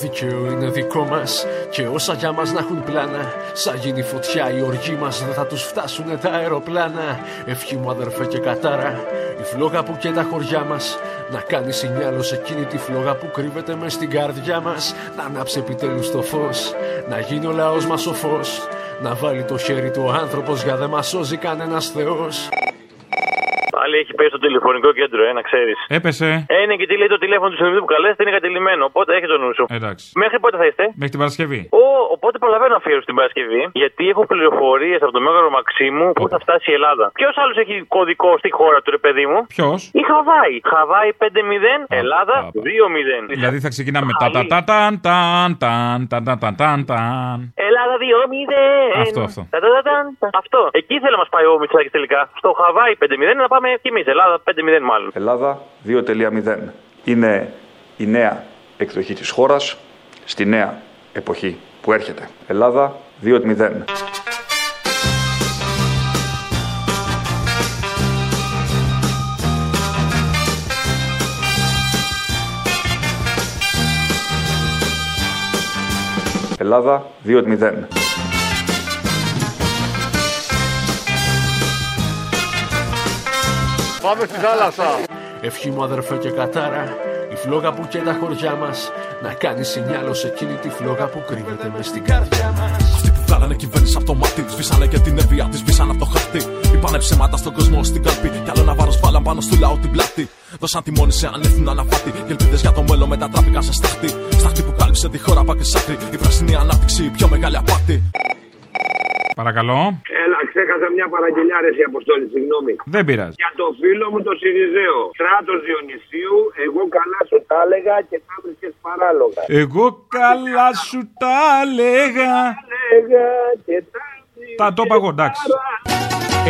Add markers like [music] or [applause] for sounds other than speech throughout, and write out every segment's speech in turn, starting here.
Δίκαιο είναι δικό μας και όσα για μας να έχουν πλάνα. Σαν γίνει φωτιά η οργή μας, δεν θα τους φτάσουν τα αεροπλάνα. Ευχή μου αδερφέ και κατάρα, η φλόγα που και τα χωριά μας. Να κάνει σινιάλο σε εκείνη τη φλόγα που κρύβεται μες στην καρδιά μας. Να ανάψει επιτέλους το φως, να γίνει ο λαός μας ο φως. Να βάλει το χέρι του ο άνθρωπος για δεν μας σώζει κανένας Θεός. Πάλι έχει πέσει στο τηλεφωνικό κέντρο, ε, να ξέρει. Έπεσε. Ε, είναι και τι λέει το τηλέφωνο του συνδεμού που καλέσετε είναι κατηλημένο. Οπότε έχει το νου σου. Εντάξει. Μέχρι πότε θα είστε. Μέχρι την Παρασκευή. Ο, οπότε προλαβαίνω να φύγω στην Παρασκευή, γιατί έχω πληροφορίε από το Μέγαρο Μαξίμου που θα φτάσει η Ελλάδα. Ποιο άλλο έχει κωδικό στη χώρα του, ρε παιδί μου. Ποιο? Η Χαβάη. Χαβάη 5-0, Ελλάδα 2-0. Δηλαδή θα ξεκινάμε. Τα τα τα ταν ταν ταν ταν ταν ταν ταν ταν. Ελλάδα 2-0. Αυτό, αυτό. Τα, τα, τα, ταν, ταν. Αυτό. Εκεί θέλω να μα πάει ο Μητσάκη τελικά. Στο Χαβάη 5-0 να πάμε κι εμείς. Ελλάδα 5-0 μάλλον. Ελλάδα 2.0 είναι η νέα εκδοχή της χώρας στη νέα εποχή που έρχεται. Ελλάδα 2.0. Ελλάδα 2.0. Πάμε στη θάλασσα. Ευχή μου αδερφέ και κατάρα, η φλόγα που και τα χωριά μας. Να κάνεις σινιάλο σε εκείνη τη φλόγα που κρύβεται μες στην καρδιά μας. Αυτοί που βγάλανε κυβέρνηση από το μάτι, σβήσανε και την ευεία τη, σβήσανε από το χαρτί. Είπανε ψέματα στον κόσμο στην καρπή, κι άλλο ένα βάρο βάλαν πάνω στο λαό την πλάτη. Δώσαν τη μόνη σε ανέθνο αναπάτη, και ελπίδες για το μέλλον μετατράπηκαν σε στάχτη. Στάχτη που κάλυψε τη χώρα πάκρι σάκρη, η πράσινη ανάπτυξη, η πιο μεγάλη απάτη. Παρακαλώ. Έλα, ξέχασα μια παραγγελιά ρε η Αποστόλη, συγγνώμη. Δεν πειράζει. Για το φίλο μου το Σιριζέο. Στράτο Διονυσίου, εγώ καλά σου τα έλεγα και τα βρίσκες παράλογα. Εγώ καλά σου τα έλεγα. Έλεγα και τα Τα το είπα εγώ, εντάξει.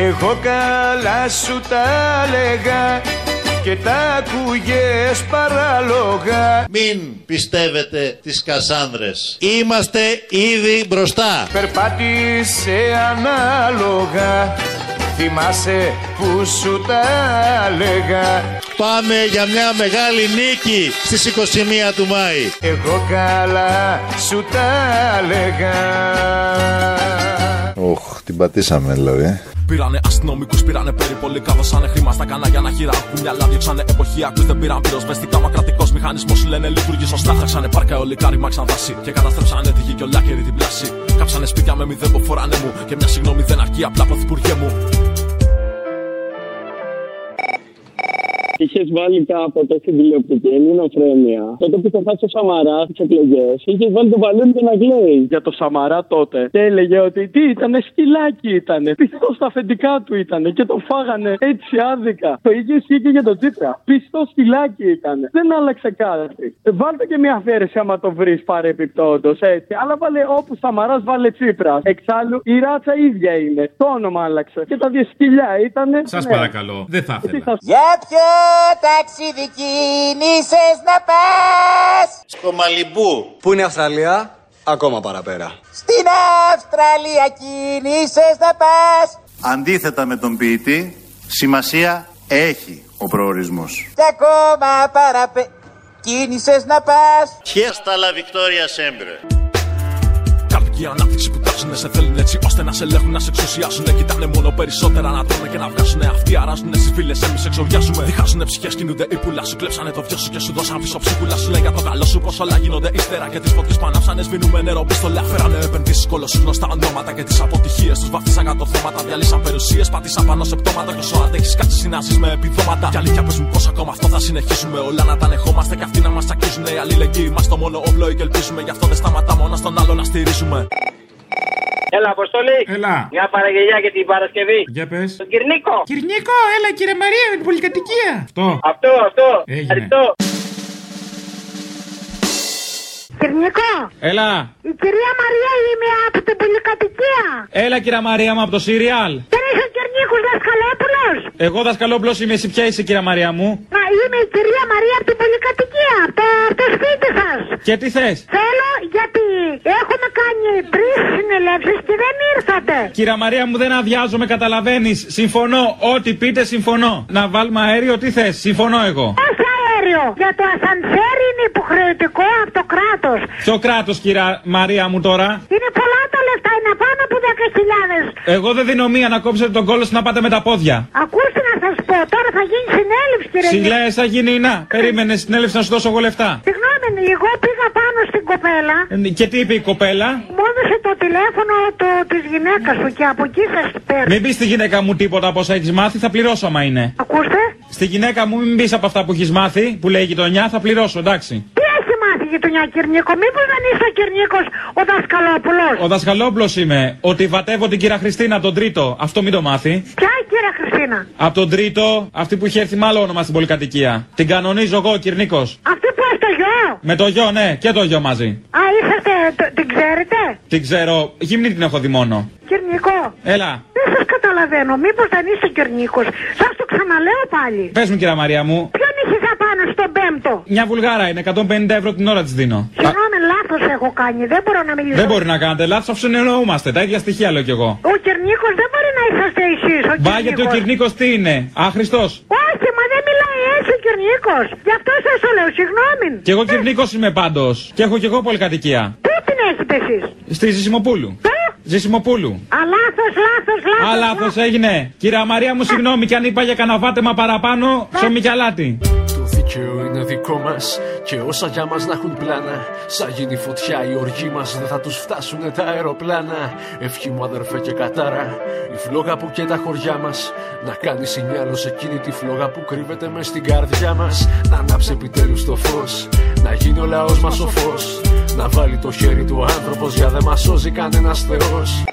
Εγώ καλά σου τα έλεγα και τα ακούγες παράλογα Μην πιστεύετε τις Κασάνδρες. Είμαστε ήδη μπροστά. Περπάτησε ανάλογα Θυμάσαι που σου τα έλεγα Πάμε για μια μεγάλη νίκη στις 21 του Μάη. Εγώ καλά σου τα έλεγα Οχ, την πατήσαμε δηλαδή. Πήρανε αστυνομικούς, πήρανε περιπολικά, δώσανε χρήμα στα κανάλια να χειράγουν μυαλά. Διώξανε εποχιακού, δεν πήραν πυροσβεστικά. Μα κρατικός μηχανισμός λένε λειτουργεί σωστά. Χάξανε πάρκα ολικά, ρημάξαν δάση και καταστρέψανε τη γη και ολάκερη την πλάση. Κάψανε σπίτια με μηδέν που φοράνε μου και μια συγγνώμη δεν αρκεί απλά πρωθυπουργέ μου. Είχες βάλει κάποτε στην τηλεοπτική ελληνοφρένεια. Τότε που είχε χάσει ο Σαμαρά τι εκλογές, είχες βάλει τον Βαλούνι και να κλαίει για το Σαμαρά τότε. Και έλεγε ότι τι ήταν, σκυλάκι ήταν. Πιστός στα αφεντικά του ήταν και το φάγανε έτσι άδικα. Το ίδιο ισχύει και για τον Τσίπρα. Πιστός σκυλάκι ήταν. Δεν άλλαξε κάτι. Ε, Βάλτε και μια αφαίρεση άμα το βρεις παρεπιπτόντως έτσι. Αλλά βάλε όπου Σαμαράς βάλε Τσίπρας. Εξάλλου η ράτσα ίδια είναι. Το όνομα άλλαξε. Και τα δύο σκυλιά ήταν. Σας παρακαλώ, δεν θα ήθελα. Για ποιο ταξίδι κίνησες να πας Στο Μαλιμπού. Πού είναι η Αυστραλία, ακόμα παραπέρα. Στην Αυστραλία κίνησες να πας Αντίθετα με τον ποιητή, σημασία έχει ο προορισμός. Κι ακόμα παραπέ... Κίνησες να πας Χέστα la Victoria sempre. Καρδική ανάπτυξη που τάζουνε σε θέλουν έτσι ώστε να σε ελέγχουν, να σε εξουσιάσουν. Κοιτάνε μόνο περισσότερα να τρώνε και να βγάζουν. Αυτοί αράζουν στι φίλες, εμείς εξοβιάζουμε. Διχάζουν ψυχές, κινούνται οι πουλά σου. Κλέψανε το βιό σου και σου δώσαν πίσω ψυχούλα σου. Λέει για το καλό σου πω όλα γίνονται ύστερα. Και τις φωτιές που ανάψανε σβήνουμε νερό πίστολα. Φέρανε επενδύσεις κολοσσού γνωστά ονόματα και τις αποτυχίες τους βαφτίσαν κατορθώματα. Διαλύσαν περιουσίες, πατήσαν πάνω σε πτώματα. Και όσο αντέχει κάτσει συνάσει με επιδόματα. Κι αλήθεια πες μου πώ ακόμα αυτό θα συνεχίσουμε. Όλα να τα ανεχόμαστε και αυτοί να μας τσακίζουν. Οι αλληλεγγύοι μας το μόνο όπλο και ελπίζουμε. Γι' αυτό δεν σταματάμε μόνο στον άλλο να στηρίζουμε. Έλα, Αποστολή. Έλα. Μια παραγγελιά για την Παρασκευή. Για πες. Τον Κυρνίκο. Κυρνίκο, έλα κύριε Μαρία με την πολυκατοικία. Αυτό. Αυτό, αυτό. Έγινε. Ευχαριστώ. Κυρνικό, Έλα. η κυρία Μαρία είμαι από την πολυκατοικία. Έλα κυρία Μαρία μου από το Σύριαλ. Δεν είσαι ο Κυρνίκος Δασκαλόπουλος; Εγώ δασκαλόπλο είμαι, εσύ ποια είσαι κυρία Μαρία μου; Να είμαι η κυρία Μαρία από την πολυκατοικία, από το, από το σπίτι σας. Και τι θες; Θέλω γιατί έχουμε κάνει τρεις συνελεύσεις και δεν ήρθατε. Κυρία Μαρία μου δεν αδειάζομαι, καταλαβαίνεις. Συμφωνώ. Ό,τι πείτε συμφωνώ. Να βάλουμε αέριο, τι θες; Συμφωνώ εγώ. Όχι αέριο, αέριο. Για το ασανσέρ είναι υποχρεωτικό από το κράτος. Ποιο κράτος, κυρία Μαρία μου τώρα. Είναι πολλά τα λεφτά, είναι πάνω από 10.000. Εγώ δεν δίνω μία να κόψετε τον κόλος να πάτε με τα πόδια. Ακούστε να σας πω, τώρα θα γίνει συνέλευση, κύριε Συλλέ, θα γίνει να. Περίμενε συνέλευση να σου δώσω εγώ λεφτά. Συγγνώμη, εγώ πήγα πάνω στην κοπέλα. Ε, Και τι είπε η κοπέλα; Μου έδωσε το τηλέφωνο το, της γυναίκας σου και από εκεί σα παίρνω. Μην πεις στη γυναίκα μου τίποτα από όσα έχεις μάθει, θα πληρώσω άμα είναι. Ακούστε. Στη γυναίκα μου μην πεις από αυτά που έχεις μάθει, που λέει η γειτονιά, θα πληρώσω, εντάξει. Τι έχει μάθει η γειτονιά, Κυρνίκο, μήπως δεν είσαι ο Κυρνίκος ο Δασκαλόπουλος; Ο δασκαλόπουλος είμαι. Ότι βατεύω την κυρία Χριστίνα από τον τρίτο. Αυτό μην το μάθει. Ποια η κυρία Χριστίνα; Από τον τρίτο, αυτή που είχε έρθει με άλλο όνομα στην πολυκατοικία. Την κανονίζω εγώ, Κυρνίκος. Αυτή που έχει το γιο. Με το γιο, ναι, και το γιο μαζί. Α, είσαστε, το- την ξέρετε; Την ξέρω, γυμνή την έχω δει μόνο. Κυρνίκο. Έλα, Δεν σας καταλαβαίνω. Μήπως δεν είσαι Κυρνίκο. Σας το ξαναλέω πάλι. πες μου, κυρία Μαρία μου. Ποιον είχες απάνω στον πέμπτο; Μια βουλγάρα είναι, 150 ευρώ την ώρα της δίνω. Α, Συγγνώμη, λάθος έχω κάνει. Δεν μπορώ να μιλήσω. δεν μπορεί να κάνετε λάθος, αφού συνεννοούμαστε. Τα ίδια στοιχεία λέω κι εγώ. Ο Κυρνίκο δεν μπορεί να είσαστε εσείς. Μπα γιατί ο Κυρνίκο τι είναι, άχρηστο. Όχι, μα δεν μιλάει έτσι ο Κυρνίκο. Γι' αυτό σας το λέω, συγγνώμη. Κι εγώ Κυρνίκο είμαι πάντως. Και έχω κι εγώ πολυκατοικία. Πού την έχετε εσείς; Στη Ζησιμοπούλου. Ζησιμοπούλου. Α, λάθος, λάθος, λάθος. Α, λάθος έγινε. Κυρία Μαρία μου, συγγνώμη, κι αν είπα για καναβάτεμα παραπάνω, ψωμί κι αλάτι. Το δίκαιο είναι δικό μας και όσα για μας να έχουν πλάνα. Σαν γίνει φωτιά η οργή μας, δεν θα τους φτάσουν τα αεροπλάνα. Ευχή μου αδερφέ και κατάρα, η φλόγα που και τα χωριά μας. Να κάνεις σινιάλο σε εκείνη τη φλόγα που κρύβεται μες στην καρδιά μας. Να ανάψει επιτέλους το φως, να γίνει ο λαός μας ο φως. Να βάλει το χέρι του άνθρωπος για δεν μας σώζει κανένας Θεός.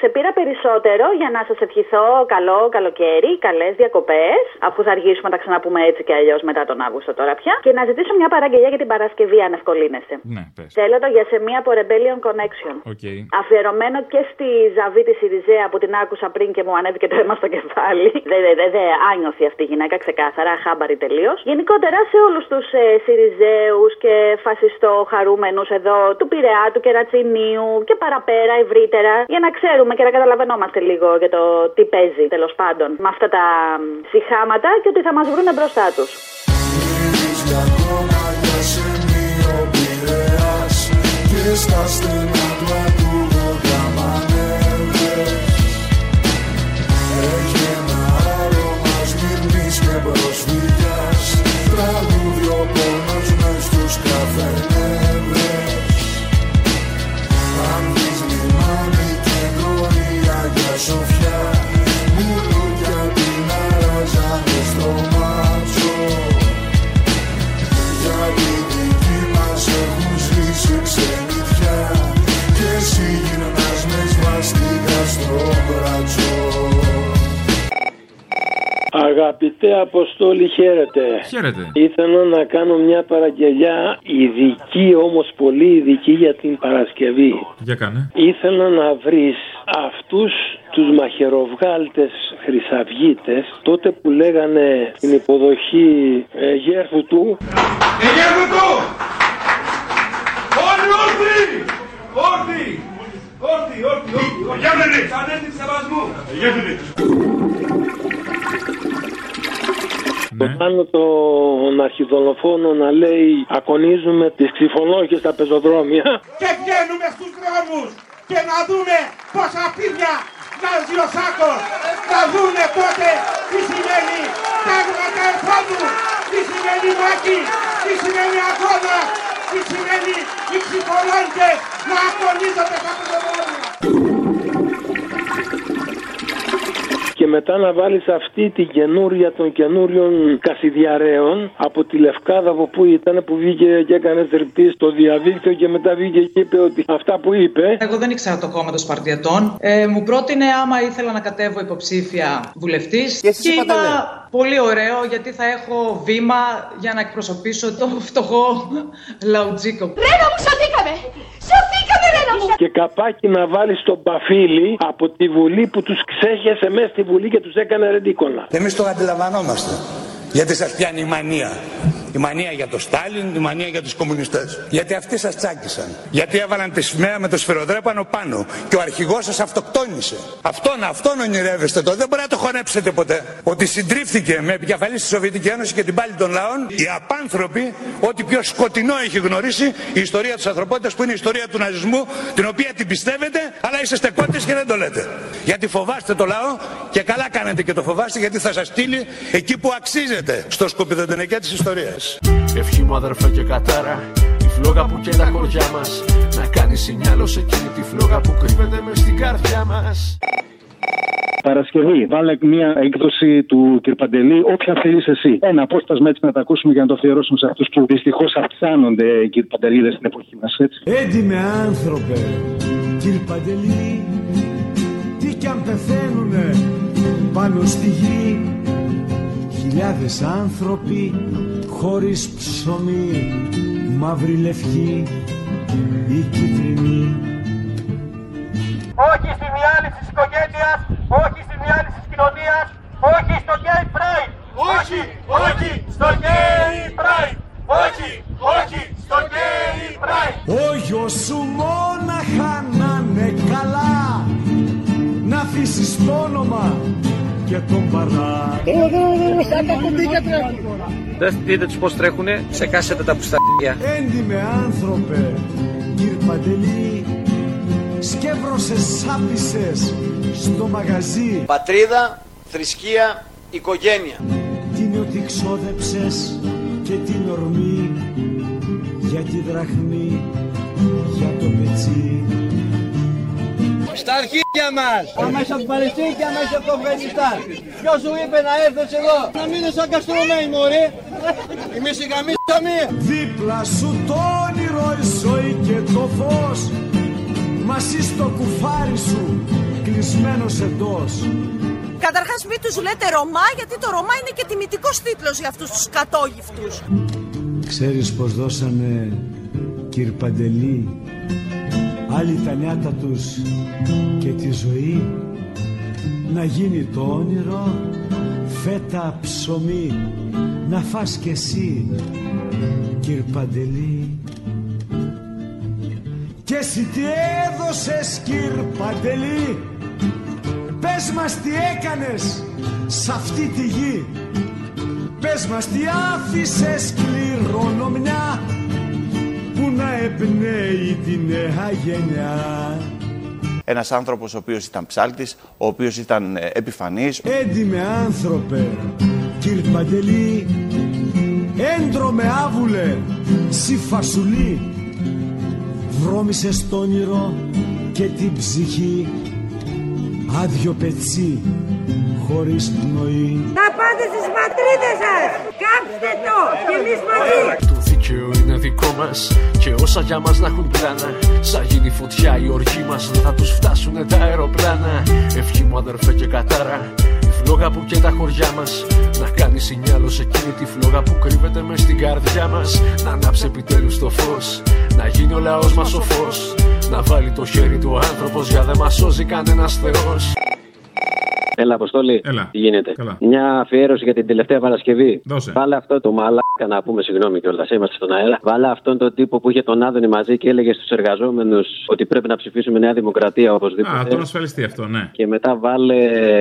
Σε πήρα περισσότερο για να σας ευχηθώ καλό καλοκαίρι, καλές διακοπές, αφού θα αργήσουμε να τα ξαναπούμε έτσι και αλλιώς μετά τον Αύγουστο τώρα πια. Και να ζητήσω μια παραγγελία για την Παρασκευή, αν ευκολύνεστε. Ναι, πες. Θέλω το για σε μία από Rebellion Connection. OK. Αφιερωμένο και στη Ζαβή της Συριζαία που την άκουσα πριν και μου ανέβηκε το αίμα στο κεφάλι. [laughs] Δεν δε, δε, δε, άνιωθη αυτή η γυναίκα ξεκάθαρα, χάμπαρη τελείως. Γενικότερα σε όλους τους ε, Σιριζέους και φασιστό χαρούμενους εδώ του Πειραιά, του Κερατσινίου και παραπέρα ευρύτερα για να ξέρουμε και να καταλαβαίνόμαστε λίγο για το τι παίζει τέλος πάντων με αυτά τα μ, συχάματα και ότι θα μας βρουν μπροστά τους. Και στα στενά του ακούγοντα μανέβρες Έχει ένα άρωμα σμύρνης και προσφυγιάς Αγαπητέ Αποστόλη, χαίρετε. Χαίρετε. Ήθελα να κάνω μια παραγγελιά ειδική, όμως πολύ ειδική για την Παρασκευή. Για κάνε. Ήθελα να βρεις αυτούς τους μαχαιροβγάλτες χρυσαυγίτες τότε που λέγανε στην υποδοχή ε, γέρθου του Εγέρθου του! Όλοι όρθιοι! Όρθιοι! Όρθιοι, όρθιοι, όρθιοι! Εγέρθενοι! Ανέστη σεβασμού! Εγέρθενοι! Το πάνω τον αρχιδολοφόνο να λέει Ακονίζουμε τις ξυφολόγες στα πεζοδρόμια Και βγαίνουμε στους δρόμους και να δούμε πόσα πίδια βγάζει ο Σάκος. Να δούνε τότε τι σημαίνει τάγματα εφόδου, τι σημαίνει μάχη, τι σημαίνει αγώνα, τι σημαίνει οι ψυχολόγες να αγωνίζονται στα πεζοδρόμια. και μετά να βάλεις αυτή την καινούρια των καινούριων κασιδιαρέων από τη Λευκάδα από που ήταν που βγήκε και έκανε θρυπτή στο διαδίκτυο και μετά βγήκε και είπε ότι αυτά που είπε Εγώ δεν ήξερα το κόμμα των Σπαρτιατών. Ε, μου πρότεινε άμα ήθελα να κατέβω υποψήφια βουλευτής. Και, εσείς είπατε είπα ναι. πολύ ωραίο γιατί θα έχω βήμα για να εκπροσωπήσω το φτωχό λαουτζίκο. Ρένα μου, σωθήκαμε! Σωθήκαμε, Ρένα μου! Και καπάκι να βάλεις τον Παφίλη από τη Βουλή που τους ξέχεσε μέσα στη Βουλή και τους έκανε ρεντίκονα. Εμείς το αντιλαμβανόμαστε. Γιατί σας πιάνει η μανία. Η μανία για το Στάλιν, η μανία για τους κομμουνιστές. Γιατί αυτοί σας τσάκισαν. Γιατί έβαλαν τη σημαία με το σφυροδρέπανο πάνω. Και ο αρχηγός σας αυτοκτόνησε. Αυτόν, αυτόν ονειρεύεστε το. Δεν μπορεί να το χωνέψετε ποτέ. Ότι συντρίφθηκε με επικεφαλής στη Σοβιετικής Ένωσης και την πάλη των λαών οι απάνθρωποι, ό,τι πιο σκοτεινό έχει γνωρίσει η ιστορία της ανθρωπότητας που είναι η ιστορία του ναζισμού, την οποία την πιστεύετε, αλλά είστε κότες και δεν το λέτε. Γιατί φοβάστε το λαό και καλά κάνετε και το φοβάστε γιατί θα σας στείλει εκεί που αξίζετε, στο σκοπιδοντενεκέ της ιστορίας. Ευχή μου αδερφέ και κατάρα Η φλόγα που και τα χωριά μας Να κάνει σινιάλο σε εκείνη τη φλόγα που κρύβεται μες στην καρδιά μας Παρασκευή. Βάλε μια έκδοση του κ. Παντελή, όποια θέλεις εσύ. Ένα απόσπασμα έτσι να τα ακούσουμε για να το αφιερώσουμε σε αυτούς που δυστυχώς αυξάνονται, κ. Παντελίδε, στην εποχή μας. Έντιμε άνθρωπε, κύριε Παντελή, τι κι αν πεθαίνουνε πάνω στη γη. Χιλιάδες άνθρωποι χωρίς ψωμί, μαύρη λευκή ή κίτρινη. Όχι στη διάλυση της οικογένειας, όχι στη διάλυση της κοινωνίας, όχι στο gay pride. Όχι, όχι στο gay pride. Όχι, όχι στο gay pride. Ο γιος σου μόναχα να είναι καλά, να αφήσεις το όνομα και τον παρά. Δεν δείτε τους πώς τρέχουνε, σε κάσετε τα πουσταριά. Έντιμε άνθρωπε, κύριε Παντελή, σκεύρωσες σάπισες στο μαγαζί. Πατρίδα, θρησκεία, οικογένεια. την ότι ξόδεψες και την ορμή για τη δραχμή, για το πετσί. Στα αρχίδια μας! Άμα είσαι από την Παλαιστίνη και άμα είσαι από το Αφγανιστάν. Ποιος σου είπε να έρθεις εδώ, να μείνεις σαν καστρωμένη μωρέ. Εμείς οι γαμίσαμε. Δίπλα σου το όνειρο η ζωή και το φως Μαζί στο κουφάρι σου κλεισμένος εντός Καταρχάς μην τους λέτε Ρωμά γιατί το Ρωμά είναι και τιμητικός τίτλος για αυτούς τους κατόγυφτους. Ξέρεις πως δώσανε κύρ Παντελή Άλλοι τα νιάτα τους και τη ζωή. Να γίνει το όνειρο φέτα ψωμί. Να φας κι εσύ κύρ Παντελή. Και εσύ τι έδωσες κύρ Παντελή; Πες μας τι έκανες σ' αυτή τη γη. Πες μας τι άφησες κληρονομιά που να εμπνέει τη νέα γενιά. Ένας άνθρωπος ο οποίος ήταν ψάλτης, ο οποίος ήταν ε, επιφανής. Έντιμε άνθρωπε, κύρ Παντελή, έντρομε άβουλε, σι φασουλή, βρώμησες το όνειρο και την ψυχή, άδειο πετσί, χωρίς πνοή. Να πάτε στις ματρίδες σας! Κάψτε το! Και εμείς μαζί! Το δίκαιο είναι δικό μας Και όσα για μας να έχουν πλάνα Σαν γίνει φωτιά η οργή μας Δεν θα τους φτάσουνε τα αεροπλάνα Ευχή μου αδερφέ και κατάρα Η φλόγα που και τα χωριά μας Να κάνεις σινιάλο σε εκείνη τη φλόγα που κρύβεται μες στην καρδιά μας Να ανάψει επιτέλους το φως Να γίνει ο λαός μας ο φως Να βάλει το χέρι του άνθρωπος Για δεν μας σώζει κανένας θεός Έλα, Αποστόλη. Έλα. Τι γίνεται; Καλά. Μια αφιέρωση για την τελευταία Παρασκευή. Δώσε. Βάλε αυτό το μαλάκα να πούμε συγγνώμη κιόλας. Είμαστε στον αέρα. Βάλε αυτόν τον τύπο που είχε τον Άδωνη μαζί και έλεγε στους εργαζόμενους ότι πρέπει να ψηφίσουμε Νέα Δημοκρατία οπωσδήποτε. Α, τον ασφαλιστή αυτό, ναι. Και μετά βάλε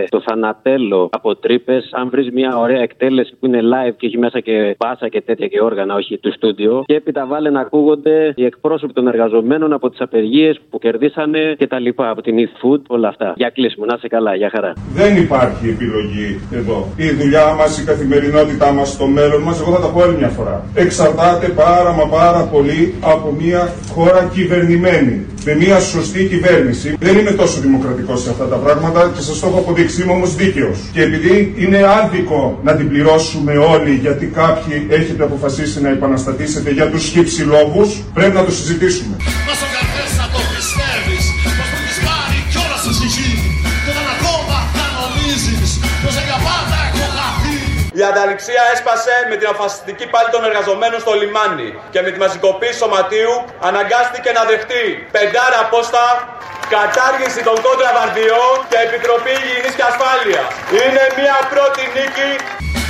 το θανατέλο από τρύπες. Αν βρεις μια ωραία εκτέλεση που είναι live και έχει μέσα και πάσα και τέτοια και όργανα, όχι του στούντιο. Και έπειτα βάλε να ακούγονται οι εκπρόσωποι των εργαζομένων από τις απεργίες που κερδίσανε και τα λοιπά. Από την Eat Food, όλα αυτά. Για κλείσιμο, να είσαι καλά, για χαρά. Δεν υπάρχει επιλογή εδώ. Η δουλειά μας, η καθημερινότητά μας, το μέλλον μας, εγώ θα τα πω άλλη μια φορά. Εξαρτάται πάρα μα πάρα πολύ από μια χώρα κυβερνημένη. Με μια σωστή κυβέρνηση. Δεν είμαι τόσο δημοκρατικός σε αυτά τα πράγματα και σας το έχω αποδείξει. Είμαι όμως δίκαιος. Και επειδή είναι άδικο να την πληρώσουμε όλοι γιατί κάποιοι έχετε αποφασίσει να επαναστατήσετε για τους χύψη λόγου, πρέπει να το συζητήσουμε. Η ανταληξία έσπασε με την αφασιστική πάλη των εργαζομένων στο λιμάνι και με τη μαζικοποίηση σωματείου αναγκάστηκε να δεχτεί πεντάρα απόστα, κατάργηση των κόντρα βαρδιών και επιτροπή υγιεινής και ασφάλειας. Είναι μια πρώτη νίκη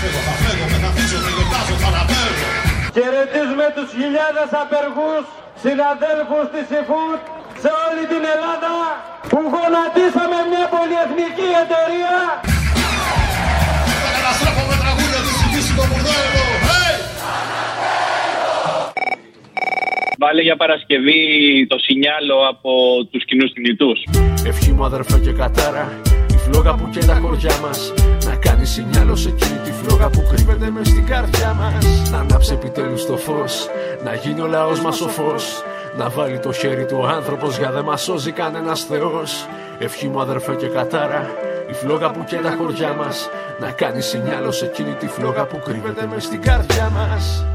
Εγώ θα φεύγω, μεταφύζω, τριγωτάζω, παραπέμπω χιλιάδες απεργούς συναδέλφους της ΕΦΟΥΤ σε όλη την Ελλάδα που γονατίσαμε μια πολυεθνική εταιρεία Βάλε για Παρασκευή το σινιάλο από τους κοινούς θνητούς. Ευχή μου αδερφέ και κατάρα Η φλόγα που και τα χωριά μας. Να κάνει σινιάλο σε εκείνη τη φλόγα που κρύβεται μες στην καρδιά μας. Να ανάψει επιτέλους το φως Να γίνει ο λαός μας ο φως. Να βάλει το χέρι του ο άνθρωπος Για δε μας σώζει κανένας θεός. Ευχή μου αδερφέ και κατάρα η φλόγα που και τα χωριά μας. Να κάνει σινιάλο σε εκείνη τη φλόγα που κρύβεται μες στην καρδιά μας